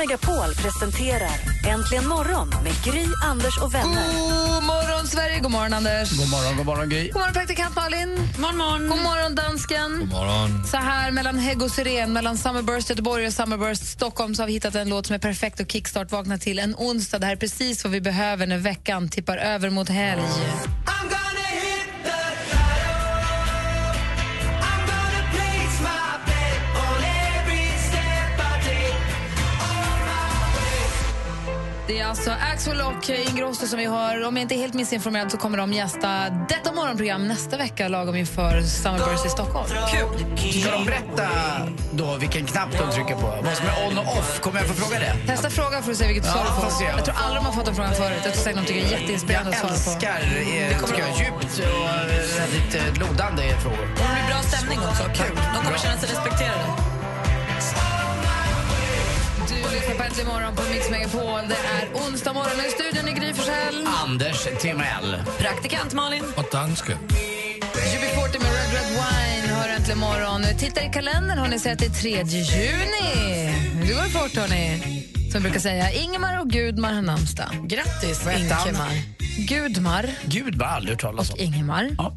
Megapol presenterar Äntligen morgon med Gry, Anders och vänner. God morgon, Sverige! God morgon, Anders. God morgon, god morgon Gry. God morgon, praktikant Malin. God morgon, god morgon dansken. God morgon. Så här mellan Hägg och Syren, mellan Summerburst Göteborg och Summerburst Stockholm så har vi hittat en låt som är perfekt att kickstart vakna till en onsdag. Det här är precis vad vi behöver när veckan tippar över mot helg. Det är alltså Axel och Ingrosso som vi har. Om jag inte är helt missinformerad så kommer de gästa detta morgonprogram nästa vecka lagom inför Summerburst i Stockholm. Kul! Ska de berätta då vilken knapp de trycker på? Vad som är on och off? Kommer jag få fråga det? Testa fråga för att se vilket Ja, svar du får se. Jag tror aldrig de har fått den frågan förut. Jag tror säkert de tycker det är jätteinspirerande Jag att svara på. älskar eh, tycker jag, djupt och eh, väldigt eh, lodande frågor. Det blir bra stämning också. Kul. De kommer känna sig respekterade. Lyssnar på Äntligen morgon på Mix Megapol. Det är onsdag morgon i studion i Gry Forssell. Anders Timell. Praktikant Malin. Och dansken. UB40 med Red Red Wine hör Äntligen morgon. Titta i kalendern har ni sett det är 3 juni. Nu går det fort, hörni. Som brukar säga, Ingemar och Gudmar har namnsdag. Grattis? Ingemar. Gudmar Gud, vad aldrig hört talas om. och Ingemar. Ja.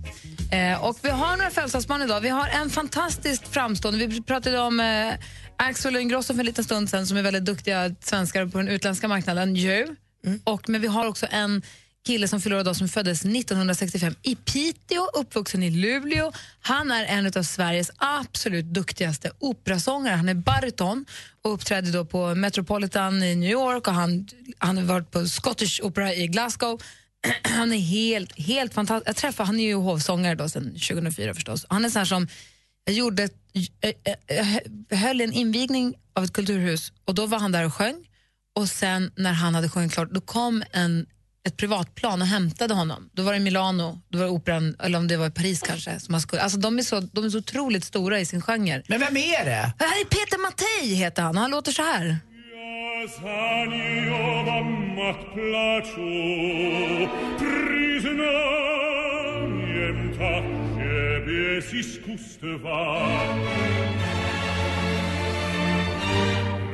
Eh, och vi har några födelsedagsbarn idag. Vi har en fantastiskt framstående... Vi pratade om eh, Axel och Ingrosso för en liten stund sen som är väldigt duktiga svenskar på den utländska marknaden. Ju. Och, men vi har också en kille som fyller idag som föddes 1965 i Piteå, uppvuxen i Luleå. Han är en av Sveriges absolut duktigaste operasångare. Han är bariton och uppträdde då på Metropolitan i New York och han, han har varit på Scottish Opera i Glasgow. Han är helt, helt fantastisk. Jag träffade, han är ju hovsångare då sedan 2004 förstås. Han är så här som, jag gjorde, ett- jag- jag- jag höll en invigning av ett kulturhus och då var han där och sjöng och sen när han hade sjungit klart då kom en, ett privatplan och hämtade honom. Då var det i Milano, då var det operan, eller om det var i Paris kanske. Som han skulle, alltså de, är så, de är så otroligt stora i sin genre. Men vem är det? Det här är Peter Mattei heter han och han låter så här. Custva.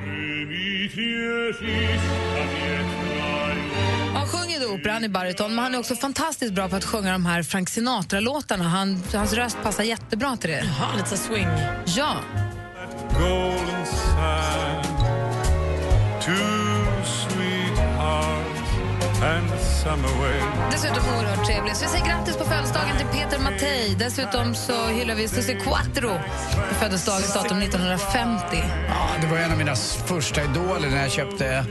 Remitiesis adietraio. Han sjunger då opera, han är bariton, men han är också fantastiskt bra på att sjunga de här Frank Sinatra-låtarna. Han, hans röst passar jättebra till det. Jaha, lite swing. Ja, dessutom oerhört trevlig. Så vi säger grattis på födelsedagen till Peter Mattei. Dessutom så hyllar vi Susie Quattro på födelsedagens datum 1950. Ja, det var en av mina första idoler när jag köpte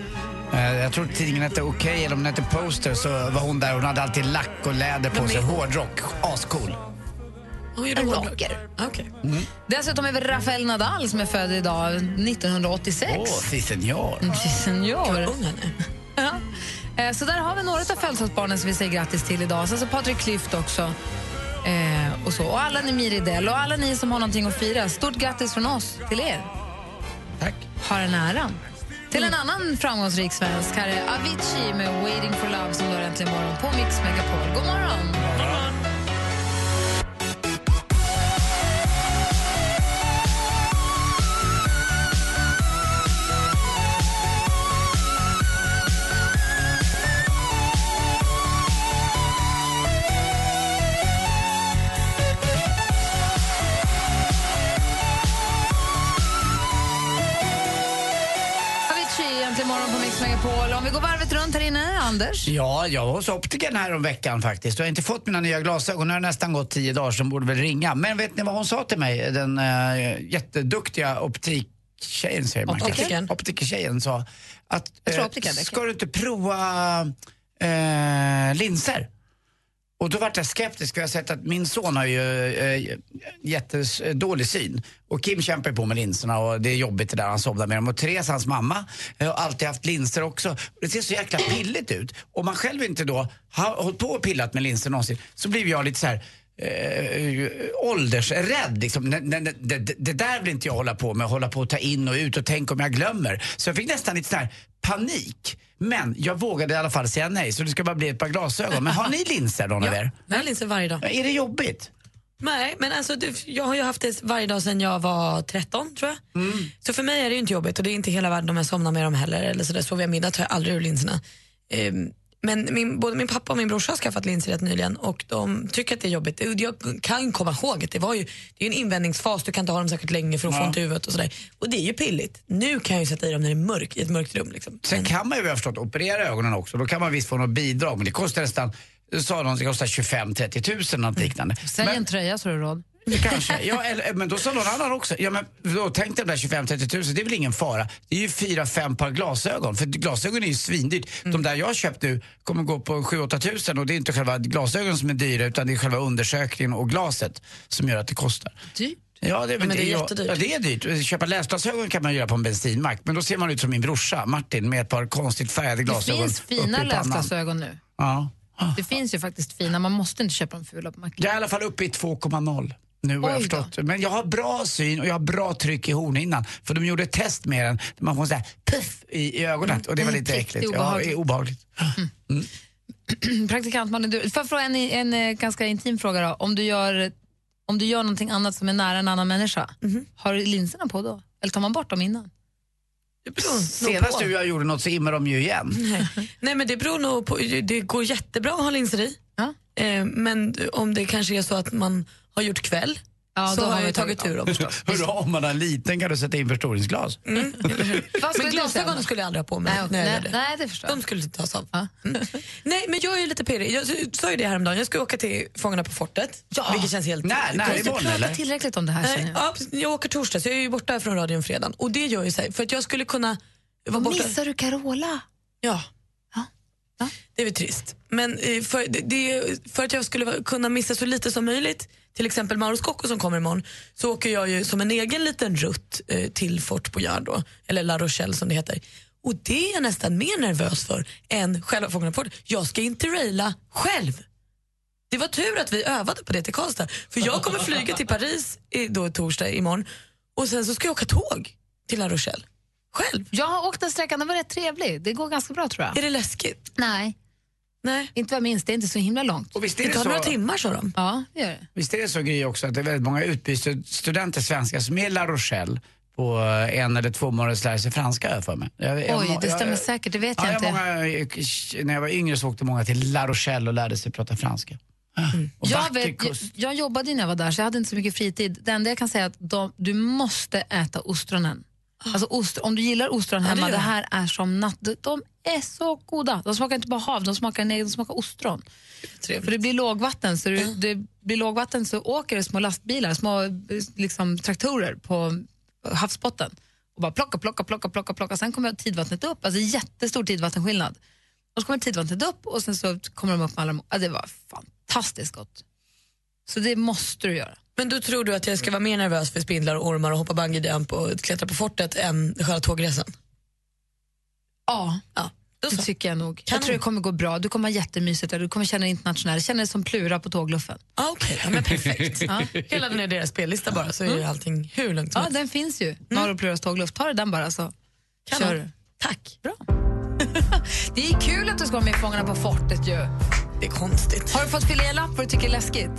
eh, jag tror tidningen hette Okej eller om den hette Poster så var hon där. Hon hade alltid lack och läder på sig. Hårdrock. Ascool. En rocker. Okej. Dessutom är vi Rafael Nadal som är född idag 1986. Åh, si senor. Sí, senor. Ung han är. Eh, Så där har vi några av födelsedagsbarnen som vi säger grattis till idag. Sen så Patrik Klyft också. Eh, och, så. och alla ni Miridell och alla ni som har någonting att fira. Stort grattis från oss till er. Tack. Har den äran. Till en annan framgångsrik svensk. Här är Avicii med Waiting for love som du har äntligen morgon på Mix Megapol. God morgon! Avicii, Anders. Ja, jag var hos optikern här om veckan faktiskt. Jag har inte fått mina nya glasögon. Nu har det nästan gått tio dagar så de borde väl ringa. Men vet ni vad hon sa till mig? Den uh, jätteduktiga optiktjejen säger man kanske. Optikern. Optikertjejen sa att räcker. ska du inte prova eh, linser? Och då vart jag skeptisk för jag har sett att min son har ju eh, jättedålig syn. Och Kim kämpar ju på med linserna och det är jobbigt det där, han somnar med dem. Och Therese, hans mamma, eh, har alltid haft linser också. Och det ser så jäkla pilligt ut. Om man själv inte då har hållit på och pillat med linser någonsin så blir jag lite så här eh, åldersrädd. Liksom. Det, det, det, där vill inte jag hålla på med, hålla på och ta in och ut och tänka om jag glömmer. Så jag fick nästan lite sån här panik. Men jag vågade i alla fall säga nej, så det ska bara bli ett par glasögon. Men har ni linser någon av er? Jag har linser varje dag. Är det jobbigt? Nej, men alltså, det, jag har ju haft det varje dag sedan jag var 13 tror jag. Så för mig är det ju inte jobbigt och det är inte hela världen om jag somnar med dem heller. Eller så där sover jag middag tar jag aldrig ur linserna. Ehm, men min, både min pappa och min brorsa har skaffat linser rätt nyligen och de tycker att det är jobbigt. Jag kan komma ihåg att det var ju det är en invändningsfas, du kan inte ha dem särskilt länge för att få ont i huvudet och sådär. Och det är ju pilligt. Nu kan jag ju sätta i dem när det är mörkt, i ett mörkt rum. Liksom. Sen kan man ju, jag förstått, operera ögonen också. Då kan man visst få något bidrag, men det kostar nästan, sa någon, det kostar 25-30 tusen något liknande. Sälj Men- en tröja så har du råd. Kanske. Ja, eller, men då sa någon annan också, ja, men då tänkte de där 25-30 tusen, det är väl ingen fara. Det är ju fyra fem par glasögon, för glasögon är ju svindyrt. De där jag har köpt nu kommer gå på 7-8 tusen och det är inte själva glasögonen som är dyra utan det är själva undersökningen och glaset som gör att det kostar. Dyrt. Ja, det, men det är ja, jättedyrt. Ja, det är dyrt. Köpa läsglasögon kan man göra på en bensinmack, men då ser man ut som min brorsa Martin med ett par konstigt färgade Det glasögon finns uppe i fina läsglasögon nu. Ja. Det finns ju faktiskt fina, man måste inte köpa de fula på macken. Jag är i alla fall uppe i 2,0 nu har jag förstått. Men jag har bra syn och jag har bra tryck i hornhinnan. För de gjorde ett test med den där man får sådär puff i, i ögonen och det var Mm, lite äckligt. obehagligt. Ja, det är obehagligt. Praktikant Malin, du, får jag fråga en, en, eh, ganska intim fråga då? Om du, gör, om du gör någonting annat som är nära en annan människa, har du linserna på då? Eller tar man bort dem innan? Senast du och jag gjorde något så immar de ju igen. Nej men det beror nog på, det går jättebra att ha linser i. Ja. Eh, men om det kanske är så att man har gjort kväll Ja, så då har har jag vi tagit tagit ur dem förstås. Hörru, om man är liten kan du sätta in förstoringsglas. Vad Men glasögonen skulle jag aldrig ha på mig Nej, jag nej, det. nej, det förstår jag. De skulle inte tas av. Ja. Mm. Nej, men jag är ju lite pirrig. Jag sa ju det häromdagen. Jag ska åka till Fångarna på fortet. Ja. Vilket känns helt... Nej, nej, Har inte imorgon pratat eller? tillräckligt om det här Nej, känner jag. ja, jag åker torsdag så jag är ju borta från radion fredagen. Och det gör ju här, för att jag skulle kunna vara borta... Missar du Carola? Ja. Ja. Det är väl trist. Men eh, för, det, för att jag skulle kunna missa så lite som möjligt, till exempel Mauro Scocco som kommer imorgon, så åker jag ju som en egen liten rutt eh, till Fort Boyard då, eller La Rochelle som det heter. Och det är jag nästan mer nervös för än själva Fångarna på. Jag ska interraila själv. Det var tur att vi övade på det till Karlstad. För jag kommer flyga till Paris i, då torsdag imorgon och sen så ska jag åka tåg till La Rochelle. Själv. Jag har åkt den sträckan, den var rätt trevlig. Det går ganska bra tror jag. Är det läskigt? Nej, Nej. inte vad jag minns. Det är inte så himla långt. Och visst Det är det, tar några så, timmar sa de. Ja, det gör det. visst är det så Gry också att det är väldigt många utbytesstudenter svenskar som är i La Rochelle på en eller två månaders lära sig franska har jag för mig. Jag, jag- Oj, det jag- stämmer säkert. Det vet Ja, jag jag inte. många, när jag var yngre så åkte många till La Rochelle och lärde sig prata franska. Och Jag, vacker vet, jag, jag jobbade ju när jag var där så jag hade inte så mycket fritid. Det enda jag kan säga är att de, du måste äta ostronen. Alltså ost, om du gillar ostron det hemma, gör det, jag. här är som natt. De, är så goda. De smakar inte bara hav, de smakar, nej, de smakar ostron. För det blir lågvatten, så det, det blir lågvatten så åker det små lastbilar, små liksom, traktorer på havsbotten och bara plocka, plocka, plocka, plocka, plocka. Sen kommer tidvattnet upp, alltså jättestor tidvattenskillnad. Och så kommer tidvattnet upp och sen så kommer de upp med alla ja, Det var fantastiskt gott. Så det måste du göra. Men då tror du att jag ska vara mer nervös för spindlar och ormar och hoppa bungyjump och klättra på fortet än själva tågresan? Ja, Ja, det tycker jag nog. Kanon. Jag tror det kommer gå bra. Du kommer ha jättemysigt där. Du kommer känna dig internationell. Känna dig som Plura på tågluffen. Ah, Okej, ja, men perfekt. Ja. Jag laddar ner deras spellista bara så är ju allting hur lugnt som Ja, helst. den finns ju. Norr och Pluras tågluft. Ta den bara så Kanon. kör du. Tack. Bra. det är kul att du ska vara med i Fångarna på fortet ju. Det är konstigt. Har du fått fylla i en lapp vad du tycker är läskigt?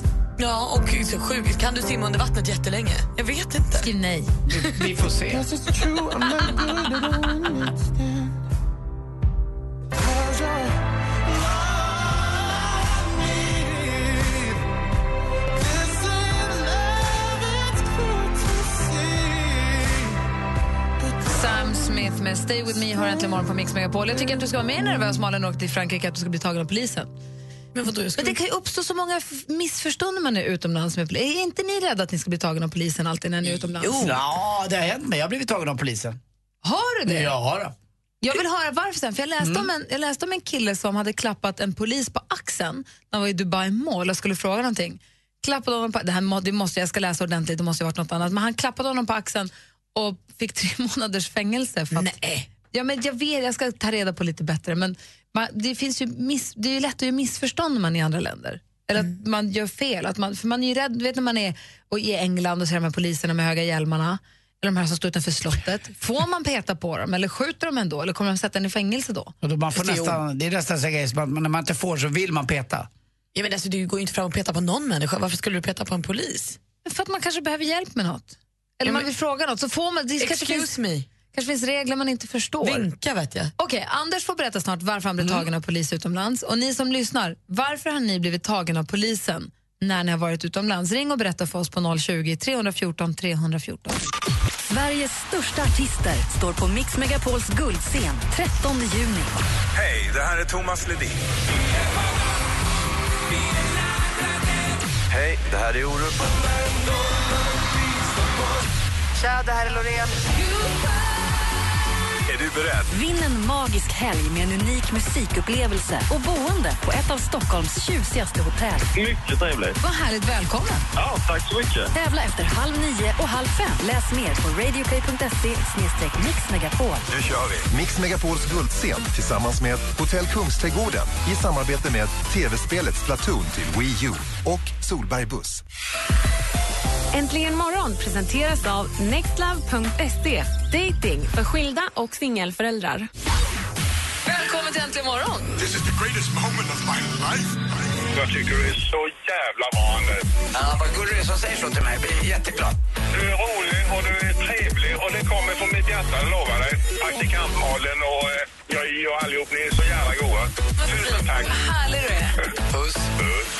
Ja, och så sjukt. Kan du simma under vattnet jättelänge? Jag vet inte. Skriv nej. Vi får se. Sam Smith med Stay With Me har äntligen morgon på Mix Megapol. Jag tycker att du ska vara mer nervös Malin och åka till Frankrike att du ska bli tagen av polisen. Men vadå, jag Men skulle... det kan ju uppstå så många missförstånd när man är utomlands med polis. Är inte ni rädda att ni ska bli tagna av polisen alltid när ni är utomlands? Ja, det har hänt mig. Jag har blivit tagen av polisen. Har du det? Ja, då. Jag vill höra varför sen, för jag läste, om en, jag läste om en kille som hade klappat en polis på axeln när han var i Dubai Mall och skulle fråga någonting. Klappade honom på, det här må- det måste, jag ska läsa ordentligt, det måste ha varit något annat. Men han klappade honom på axeln och fick tre månaders fängelse. För att, Nej. Ja, men jag vet, jag ska ta reda på lite bättre. Men man, det, finns ju miss, det är ju lätt att göra missförstånd när man är i andra länder. Eller att man gör fel. Att man, för man är ju rädd, du vet när man är och i England och ser de här poliserna med höga hjälmarna. Eller de här som står utanför slottet. Får man peta på dem eller skjuter de ändå? Eller kommer de sätta en i fängelse då? Och då man får det är nästan, det är nästan så att man- när man inte får så vill man peta. Ja, men alltså, du går ju inte fram och petar på någon människa. Varför skulle du peta på en polis? För att man kanske behöver hjälp med något. Eller Ja, man men- vill fråga något. Så får man, det kanske finns, Excuse me. Kanske finns regler man inte förstår. Vinka vet jag. Okej, Anders får berätta snart varför han blev tagen av polis utomlands. Och ni som lyssnar, varför har ni blivit tagen av polisen när ni har varit utomlands? Ring och berätta för oss på 020 314 314. Sveriges största artister står på Mix Megapols guldscen 13 juni. Hej, det här är Thomas Ledin. Hej, det här är Orup. Tja, det här är Loreen. Du beredd? Vinn en magisk helg med en unik musikupplevelse och boende på ett av Stockholms tjusigaste hotell. Mycket trevligt. Vad härligt, välkommen. Ja, tack så mycket. Tävla efter halv nio och halv fem. Läs mer på radioplay.se mixmegapol. Nu kör vi. Mix Megapols guldscen tillsammans med Hotell Kungsträdgården i samarbete med tv-spelet Splatoon till Wii U och Solberg Buss. Äntligen morgon presenteras av nextlove.se. Dating för skilda och singelföräldrar. Välkommen till Äntligen morgon. This is the greatest moment of my life. Jag tycker du är så jävla bra, Anders. Ja, vad gullig du är som säger så till mig. Jag blir jätteglad. Du är rolig och du är trevlig och det kommer från mitt hjärta, jag lovar dig. Praktikant Malin och eh, jag och allihop, ni är så jävla goa. Tusen tack. Vad härlig du är. Puss.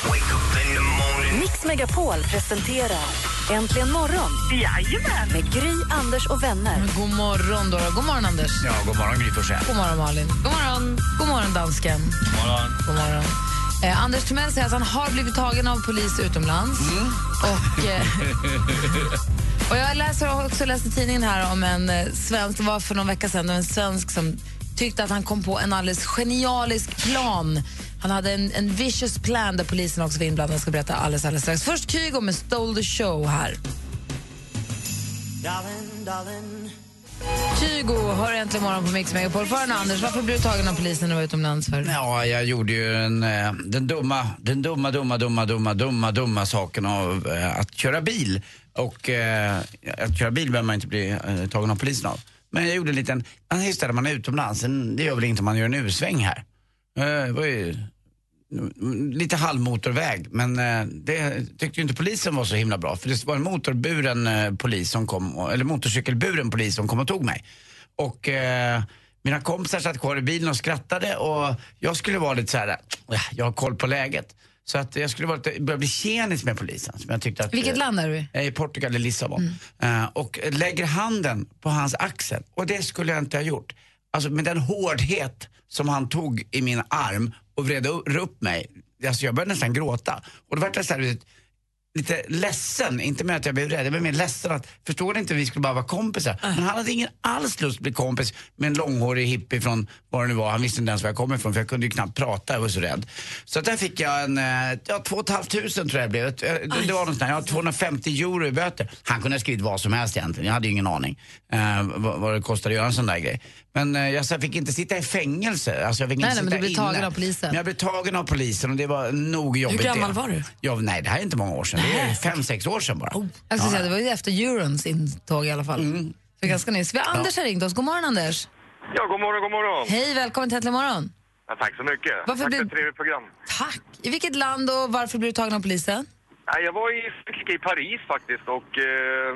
Wake up in the morning. Mix Megapol presenterar Äntligen morgon Jajamän! med Gry, Anders och vänner. God morgon, Dora. God morgon, Anders. Ja, god morgon Gry Forssell. God morgon, Malin. God morgon, God morgon dansken. God morgon. God morgon. Eh, Anders Timell säger att han har blivit tagen av polis utomlands. Och, eh, och jag läser har också läst i tidningen här om en eh, svensk, det var för någon vecka sedan, en svensk som tyckte att han kom på en alldeles genialisk plan. Han hade en, en vicious plan där polisen också var inblandad. Jag ska berätta alldeles, alldeles strax. Först Kygo med Stole the show här. Kygo hör äntligen morgon på Mix Megapol. Fören Anders, varför blev du tagen av polisen när du var utomlands? För? Ja, jag gjorde ju en, eh, den dumma, den dumma, dumma, dumma, dumma, dumma, dumma saken av eh, att köra bil. Och eh, att köra bil behöver man inte bli eh, tagen av polisen av. Men jag gjorde en liten, man just det, när man är utomlands, det gör väl inte om man gör en U-sväng här. Eh, det var ju lite halvmotorväg, men eh, det tyckte ju inte polisen var så himla bra. För det var en motorburen eh, polis som kom, eller motorcykelburen polis som kom och tog mig. Och eh, mina kompisar satt kvar i bilen och skrattade och jag skulle vara lite så här, äh, jag har koll på läget. Så att jag skulle vara lite, börja bli tjenis med polisen. Som jag tyckte att, Vilket land är du i? jag är i Portugal, i Lissabon. Eh, och lägger handen på hans axel. Och det skulle jag inte ha gjort. Alltså med den hårdhet som han tog i min arm och vred upp mig. Alltså jag började nästan gråta. Och då var jag så här, lite, ledsen, inte med att jag blev rädd, jag blev mer ledsen att, förstår ni inte, vi skulle bara vara kompisar. Men han hade ingen alls lust att bli kompis med en långhårig hippie från vad det nu var, han visste inte ens var jag kom ifrån för jag kunde ju knappt prata, jag var så rädd. Så att där fick jag en, eh, ja, två och ett halvt tusen tror jag det blev. Eh, Det, det var någonstans, jag har 250 euro i böter. Han kunde ha skrivit vad som helst egentligen, jag hade ju ingen aning eh, vad, vad det kostade att göra en sån där grej. Men eh, jag så jag fick inte sitta i fängelse. Alltså, jag fick Nej, inte nej, men sitta du blev tagen av polisen. Men jag blev tagen av polisen och det var nog Hur jobbigt gammal det. var du? Ja, nej, det här är inte många år sedan. Det är fem, sex år sedan bara. Jag ska säga, det var ju efter Eurons intåg i alla fall. Så ganska nyss. Vi har Anders har ringt oss. God morgon Anders. Ja, god morgon, god morgon. Hej, välkommen till Äntligen morgon. Ja, tack så mycket. Varför tack blir- för ett trevligt program. Tack. I vilket land och varför blev du tagen av polisen? Ja, jag var i, i Paris faktiskt och eh,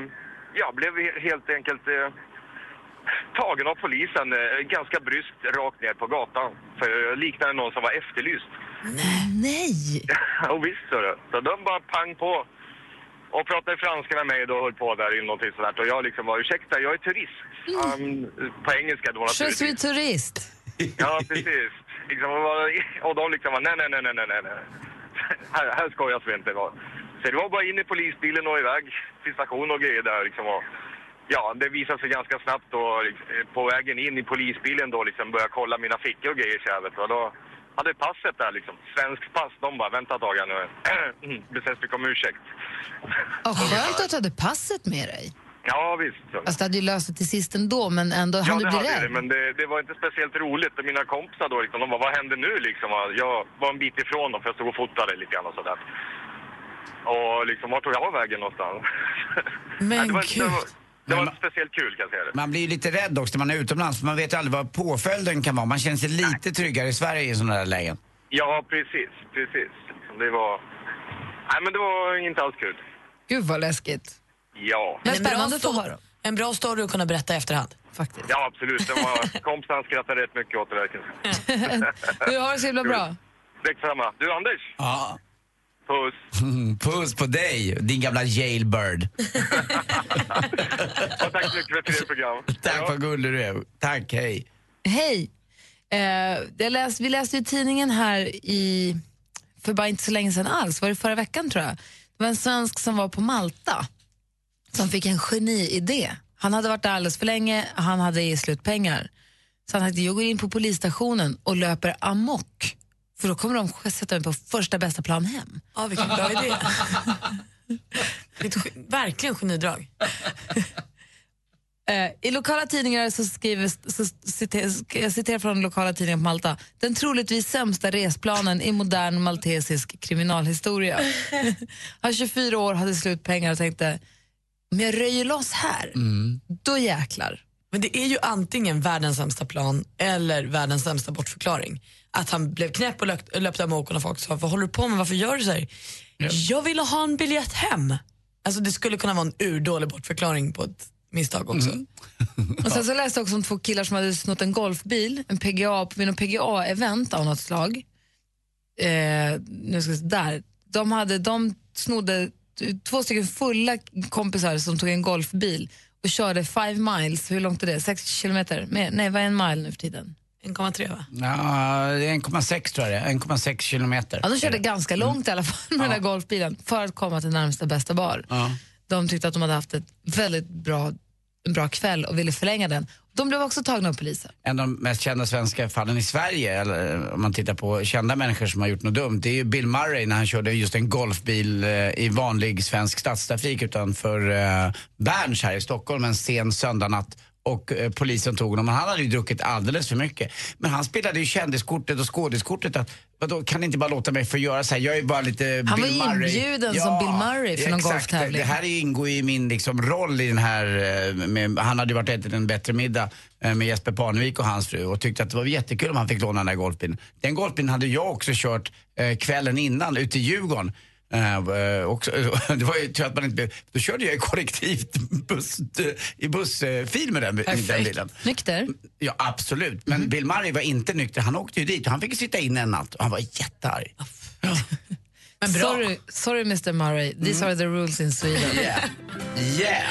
jag blev he- helt enkelt eh, tagen av polisen eh, ganska bryskt rakt ner på gatan. För jag liknade någon som var efterlyst. Nej! och visst så det. Så de bara pang på. Och pratade franska med mig och höll på där i någonting sådär. Och jag liksom var ursäkta, jag är turist. Um, på engelska då Je naturligtvis. suis turist. Ja, precis. Liksom, och de liksom var nej, nej, nej, nej, nej, nej, nej. Här, här skojas vi inte. Så det var bara in i polisbilen och iväg till station och grejer där liksom. Och ja, det visade sig ganska snabbt då, eh, på vägen in i polisbilen då liksom började kolla mina fickor och grejer i kävet. Och då hade passet där liksom, svenskt pass. De bara, vänta här nu. Bestämt mycket om ursäkt. Oh, skönt att du hade passet med dig. Ja, visst. Så. Alltså, du hade ju löst det till sist ändå, men ändå Ja, hann du det bli rädd. det, men det, det var inte speciellt roligt. Och mina kompisar då, liksom, de bara, vad händer nu liksom? Jag var en bit ifrån dem för jag stod och fotade lite grann och sådär. Och liksom, vart tog jag vägen någonstans? Men Nej, det var, det var, det var inte speciellt kul kan jag säga det. Man blir ju lite rädd också när man är utomlands för man vet ju aldrig vad påföljden kan vara. Man känner sig lite tryggare i Sverige i sådana här lägen. Ja, precis, precis. Det var... Nej, men det var inte alls kul. Gud vad läskigt. Ja. Men spännande att få höra. En bra story att kunna berätta i efterhand. Faktiskt. Ja, absolut. Det var, kompisarna skrattade rätt mycket åt det där. Du har det så himla bra. Detsamma. Du, Anders. Ja. Puss. Puss på dig, din gamla jailbird. Och tack så mycket för ett trevligt program. Tack vad gullig du är. Tack, hej. Hej! Eh, läste, vi läste i tidningen här i, för bara inte så länge sedan alls, var det förra veckan tror jag. Det var en svensk som var på Malta som fick en geniidé. Han hade varit där alldeles för länge, han hade slut pengar. Så han tänkte, jag går in på polisstationen och löper amok. För då kommer de sätta mig på första bästa plan hem. Ja, vilken bra idé. Verkligen genidrag. Eh, I lokala tidningar så skriver, så citer, jag citerar från lokala tidningar på Malta, den troligtvis sämsta resplanen i modern maltesisk kriminalhistoria. Han 24 år, hade slut pengar och tänkte, om jag röjer loss här, då jäklar. Men det är ju antingen världens sämsta plan eller världens sämsta bortförklaring. Att han blev knäpp och löp, löpte amok och folk sa vad håller du på med, varför gör du så här? Jag ville ha en biljett hem. Alltså det skulle kunna vara en urdålig bortförklaring på ett misstag också. Och sen så läste jag också om två killar som hade snott en golfbil, en PGA, på något PGA-event av något slag. Eh, nu ska jag se, där. De, hade, de snodde två stycken fulla kompisar som tog en golfbil och körde five miles, hur långt är det? Sex kilometer? Nej, vad är en mile nu för tiden? 1,3 va? Ja, det är 1,6 tror jag det är. 1,6 kilometer. Ja, de körde ganska långt i alla fall med den här golfbilen för att komma till närmsta bästa bar. Ja. De tyckte att de hade haft ett väldigt bra, en bra kväll och ville förlänga den. De blev också tagna av polisen. En av de mest kända svenska fallen i Sverige, eller om man tittar på kända människor som har gjort något dumt, det är ju Bill Murray när han körde just en golfbil eh, i vanlig svensk stadstrafik utanför eh, Berns här i Stockholm en sen söndagnatt och eh, polisen tog honom. Men han hade ju druckit alldeles för mycket. Men han spelade ju kändiskortet och skådiskortet att vadå, kan ni inte bara låta mig få göra så här? Jag är bara lite Han Bill var ju Murray. inbjuden som Bill Murray för någon exakt. golftävling. Det här ingår i min liksom, roll i den här, eh, med, han hade ju varit ätit en bättre middag eh, med Jesper Parnevik och hans fru och tyckte att det var jättekul om han fick låna den där golfbilen. Den golfbilen hade jag också kört eh, kvällen innan ute i Djurgården. Eh, eh, också, det var ju tur att man inte då körde jag i kollektivt buss, i bussfil med den, den bilen. Nykter? Ja, absolut. Men Bill Murray var inte nykter. Han åkte ju dit och han fick sitta in en natt och han var jättearg. Men bra. Sorry, sorry Mr Murray, these are the rules in Sweden. Yeah. Yeah.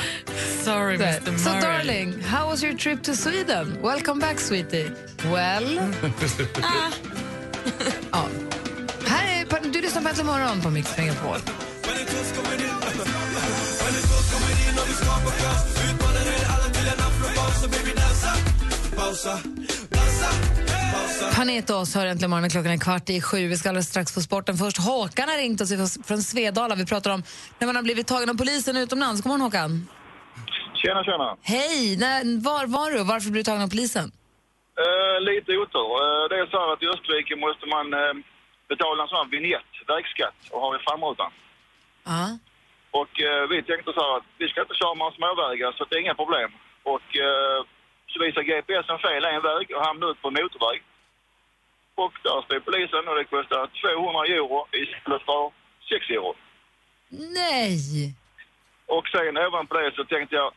Sorry So, Mr Murray. so darling, how was your trip to Sweden? Welcome back sweetie. Well... ja. Äntligen morgon på Mix Megapol. Panetos hör äntligen morgonen. Klockan är kvart i sju. Vi ska alldeles strax få sporten. Först Håkan har ringt oss från Svedala. Vi pratar om när man har blivit tagen av polisen utomlands. God morgon Håkan. Tjena, tjena. Hej! När, var var du och varför blev du tagen av polisen? Eh, lite otur. Eh, det är så här att i Österrike måste man eh, betala en sån här vignett, vägskatt, och ha i framrutan. Ja. Och eh, vi tänkte så här att vi ska inte köra med småvägar så det är inga problem. Och eh, så visar GPSen fel en väg och hamnade ut på en motorväg. Och där stod polisen och det kostade 200 euro istället för 6 euro. Nej! Och sen ovanpå det så tänkte jag,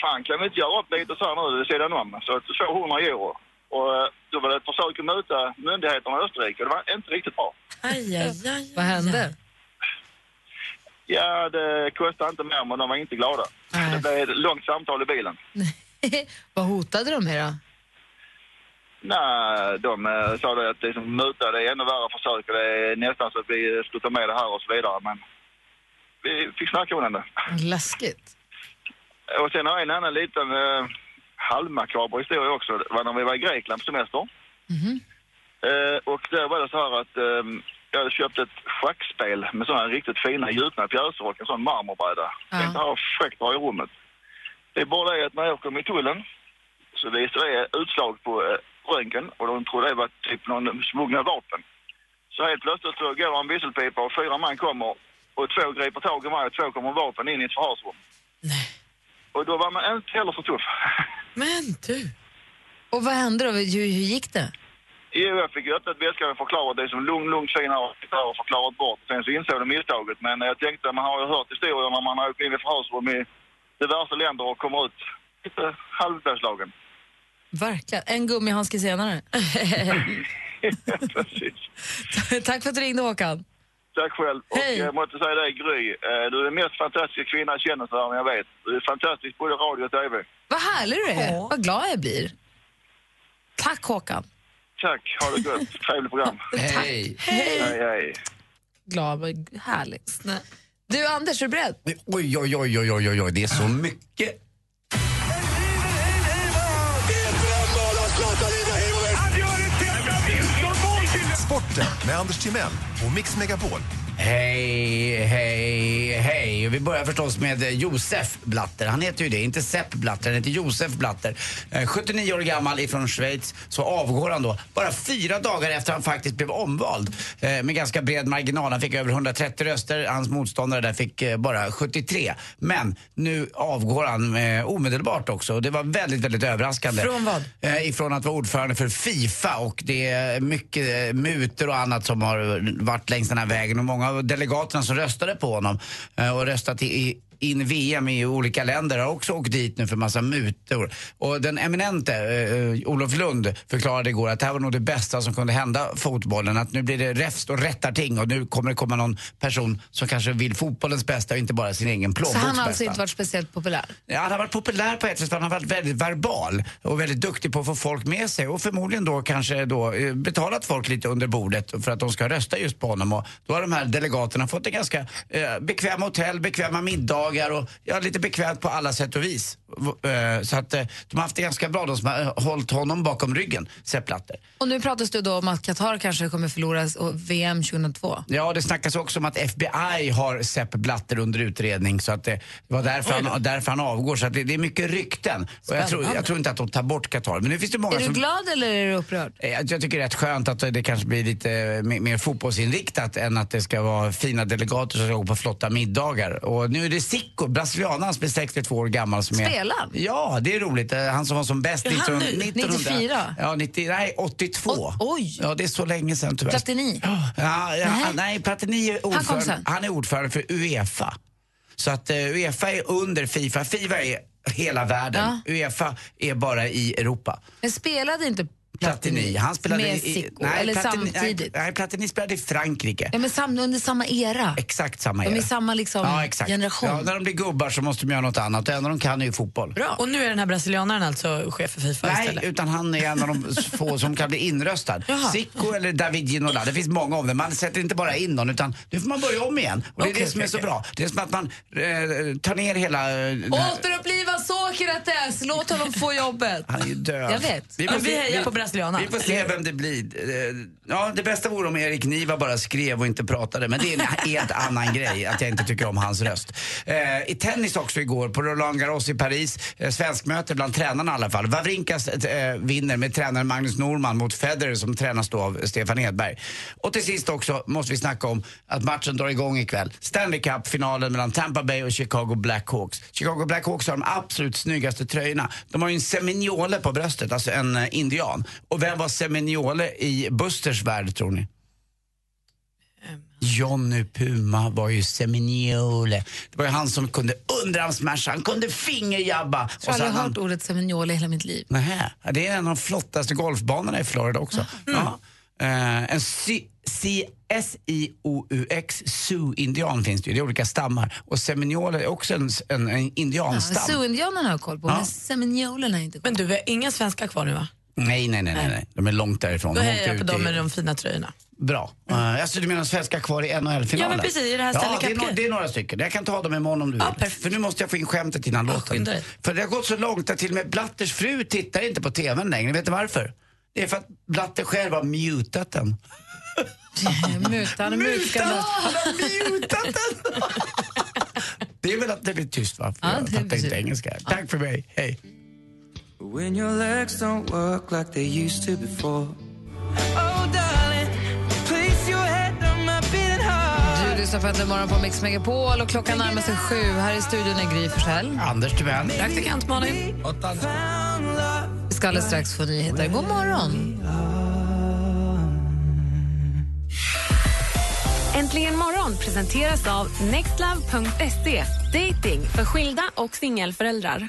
fan kan vi inte göra upp lite så här nu vid sidan om? Så att 200 euro. Och eh, då var det ett försök att möta myndigheterna i Österrike och det var inte riktigt bra. Aj, aj, aj, Vad hände? Ja, det kostade inte mer men de var inte glada. Det blev ett långt samtal i bilen. Vad hotade de med då? Nej, de eh, sa det att liksom, muta det är ännu värre försök och det är nästan så att vi skulle ta med det här och så vidare. Men vi fick snacka om det. Läskigt. Och sen har jag en annan liten eh, halvmakaber historia också. Det var när vi var i Grekland på semester. Eh, och där var det så här att eh, jag hade köpt ett schackspel med sådana riktigt fina gjutna pjäser och en sån marmorbräda. Ja. Tänkte ha fräckt bra i rummet. Det är bara det att när jag kom i tullen så visade det utslag på eh, röntgen och de trodde det var typ någon smugglad vapen. Så helt plötsligt så går en visselpipa och fyra man kommer och två griper tag i mig och två kommer vapen in i ett förhörsrum. Och då var man inte heller så tuff. Men du. Och vad hände då? Hur, hur gick det? Jo, jag fick öppna ett väskan och förklara det som lugn, lugn, fin här och förklarat bort. Sen så insåg de misstaget. Men jag tänkte, man har ju hört historier när man har åkt in i förhörsrum i diverse länder och kommer ut lite halvblåslagen. Verkligen. En gummihandske senare. Tack för att du ringde, Håkan. Tack själv. Och jag måste säga det, Gry. eh, Du är den mest fantastiska kvinna jag känner så jag vet. Du är fantastisk både radio och TV. Vad härlig du är. Vad glad jag blir. Tack, Håkan. Tack, ha det gott. Trevligt program. Hej. Hej. Hej, hej. Glad, vad härligt. Du, Anders, är du beredd? Oj, oj, oj, oj, oj, oj, oj, det är så mycket. Sporten med Anders Timell och Mix Megapol. Hej, hej, hej. Vi börjar förstås med Josef Blatter. Han heter ju det, inte Sepp Blatter, han heter Josef Blatter. Eh, 79 år gammal ifrån Schweiz. Så avgår han då, bara fyra dagar efter han faktiskt blev omvald. Eh, Med ganska bred marginal. Han fick över 130 röster, hans motståndare där fick eh, bara 73. Men nu avgår han eh, omedelbart också. Och det var väldigt, väldigt överraskande. Från vad? Eh, ifrån att vara ordförande för Fifa och det är mycket eh, mutor och annat som har varit längs den här vägen och många många av delegaterna som röstade på honom eh, och röstat i, i in VM i olika länder har också åkt dit nu för massa mutor. Och den eminente eh, Olof Lund förklarade igår att det här var nog det bästa som kunde hända fotbollen. Att nu blir det räfst och rättarting och nu kommer det komma någon person som kanske vill fotbollens bästa och inte bara sin egen Så plånboks han har alltså bästa. inte varit speciellt populär? Ja, han har varit populär på ett sätt, han har varit väldigt verbal och väldigt duktig på att få folk med sig och förmodligen då kanske då eh, betalat folk lite under bordet för att de ska rösta just på honom. Och då har de här delegaterna fått en ganska eh, bekväma hotell, bekväma middagar och ja, lite bekvämt på alla sätt och vis. Eh, så att eh, de har haft det ganska bra, de som har eh, hållit honom bakom ryggen, Sepp Blatter. Och nu pratas det då om att Qatar kanske kommer förlora VM 2002. Ja, det snackas också om att FBI har Sepp Blatter under utredning så att det var därför, Oj han, därför han avgår. Så att det, det är mycket rykten. Och jag, tror, jag tror inte att de tar bort Qatar. Men nu finns det många Är du som... glad eller är du upprörd? Jag, jag tycker det är rätt skönt att det kanske blir lite mer, mer fotbollsinriktat än att det ska vara fina delegater som ska gå på flotta middagar. Och nu är det Zico, brasilianaren som är 62 år gammal. Som är, Spelar han? Ja, det är roligt. Eh, Han som var som bäst Är han 1900, nu? 94? Ja, 90, nej, 82. O- oj. Ja, det är så länge sedan tyvärr. Platini? Ja, ja, Nej. nej, Platini är ordförande, sen. han är ordförande för Uefa. Så att uh, Uefa är under Fifa. Fifa är hela världen. Uefa är bara i Europa. Men spelade inte Platini, han spelade med i... Zico? nej, eller Platini, samtidigt? Nej, Platini spelade i Frankrike. Ja, men sam, under samma era? Exakt samma De är era. samma liksom, ja, exakt. generation. Ja, när de blir gubbar så måste de göra något annat. Det enda de kan är ju fotboll. Bra. Och nu är den här brasilianaren alltså chef för Fifa Nej, istället? utan han är en av de få som kan bli inröstad. Zico eller David Ginola, det finns många av dem. Man sätter inte bara in någon utan nu får man börja om igen. Och det är det som är okej, så bra. Det är som att man eh, tar ner hela... eh, Återuppliva Sokrates! Låt honom få jobbet. Han är ju död. Jag vet. Vi, får vi hejar på brasilianaren. Vi får se vem det blir. Eh, ja, det bästa vore om Erik Niva bara skrev och inte pratade. Men det är en helt annan grej att jag inte tycker om hans röst. Eh, I tennis också igår på Roland Garros i Paris. Eh, Svenskmöte bland tränarna i alla fall. Wawrinkas vinner med tränaren Magnus Norman mot Federer som tränas då av Stefan Edberg. Och till sist också måste vi snacka om att matchen drar igång ikväll. Stanley Cup-finalen mellan Tampa Bay och Chicago Blackhawks. Chicago Blackhawks har de absolut snyggaste tröjorna. De har ju en Seminole på bröstet, alltså en indian. Och vem var Seminole i Busters värld tror ni? Johnny Puma var ju Seminole. Det var ju han som kunde underarmsmasha, han kunde fingerjabba. Jag har aldrig hört ordet seminole i hela mitt liv. Nähä, ja, det är en av de flottaste golfbanorna i Florida också. Ja. Eh, en si- si- S-I-O-U-X, Sioux-indian finns det ju, det är olika stammar. Och Seminole är också en, en, en Ja, indianstam. Sioux-indianerna har jag koll på, Ja. men seminolerna har inte koll Men du, vi har inga svenskar kvar nu va? Nej, nej, nej, nej, nej. De är långt därifrån. Då hejar jag på dem i- med de fina tröjorna. Bra. Uh, alltså, du menar svenska kvar i NHL-finalen? Ja, men precis, i det här ja, det, är no- det är några stycken. Jag kan ta dem imorgon om du vill. För nu måste jag få in skämtet innan låten. skynda dig. För det har gått så långt att till och med Blatters fru tittar inte på TVn längre. Vet du varför? Det är för att Blatter själv har mutat den. Muta, han är mutskande. Det är väl att det blir tyst va? För Ja, jag inte precis. engelska. Tack för mig, hej. When your legs don't work like they used to before. Oh, darling, place your head on my beating heart. Du lyssnar på Äntligen morgon på Mix Megapol och klockan närmar sig sju. Här i studion är Gry Forssell. Anders Timell. Praktikant Malin. Vi ska alldeles strax få nyheter. God morgon. Äntligen morgon presenteras av nextlove.se. Dating för skilda och singelföräldrar.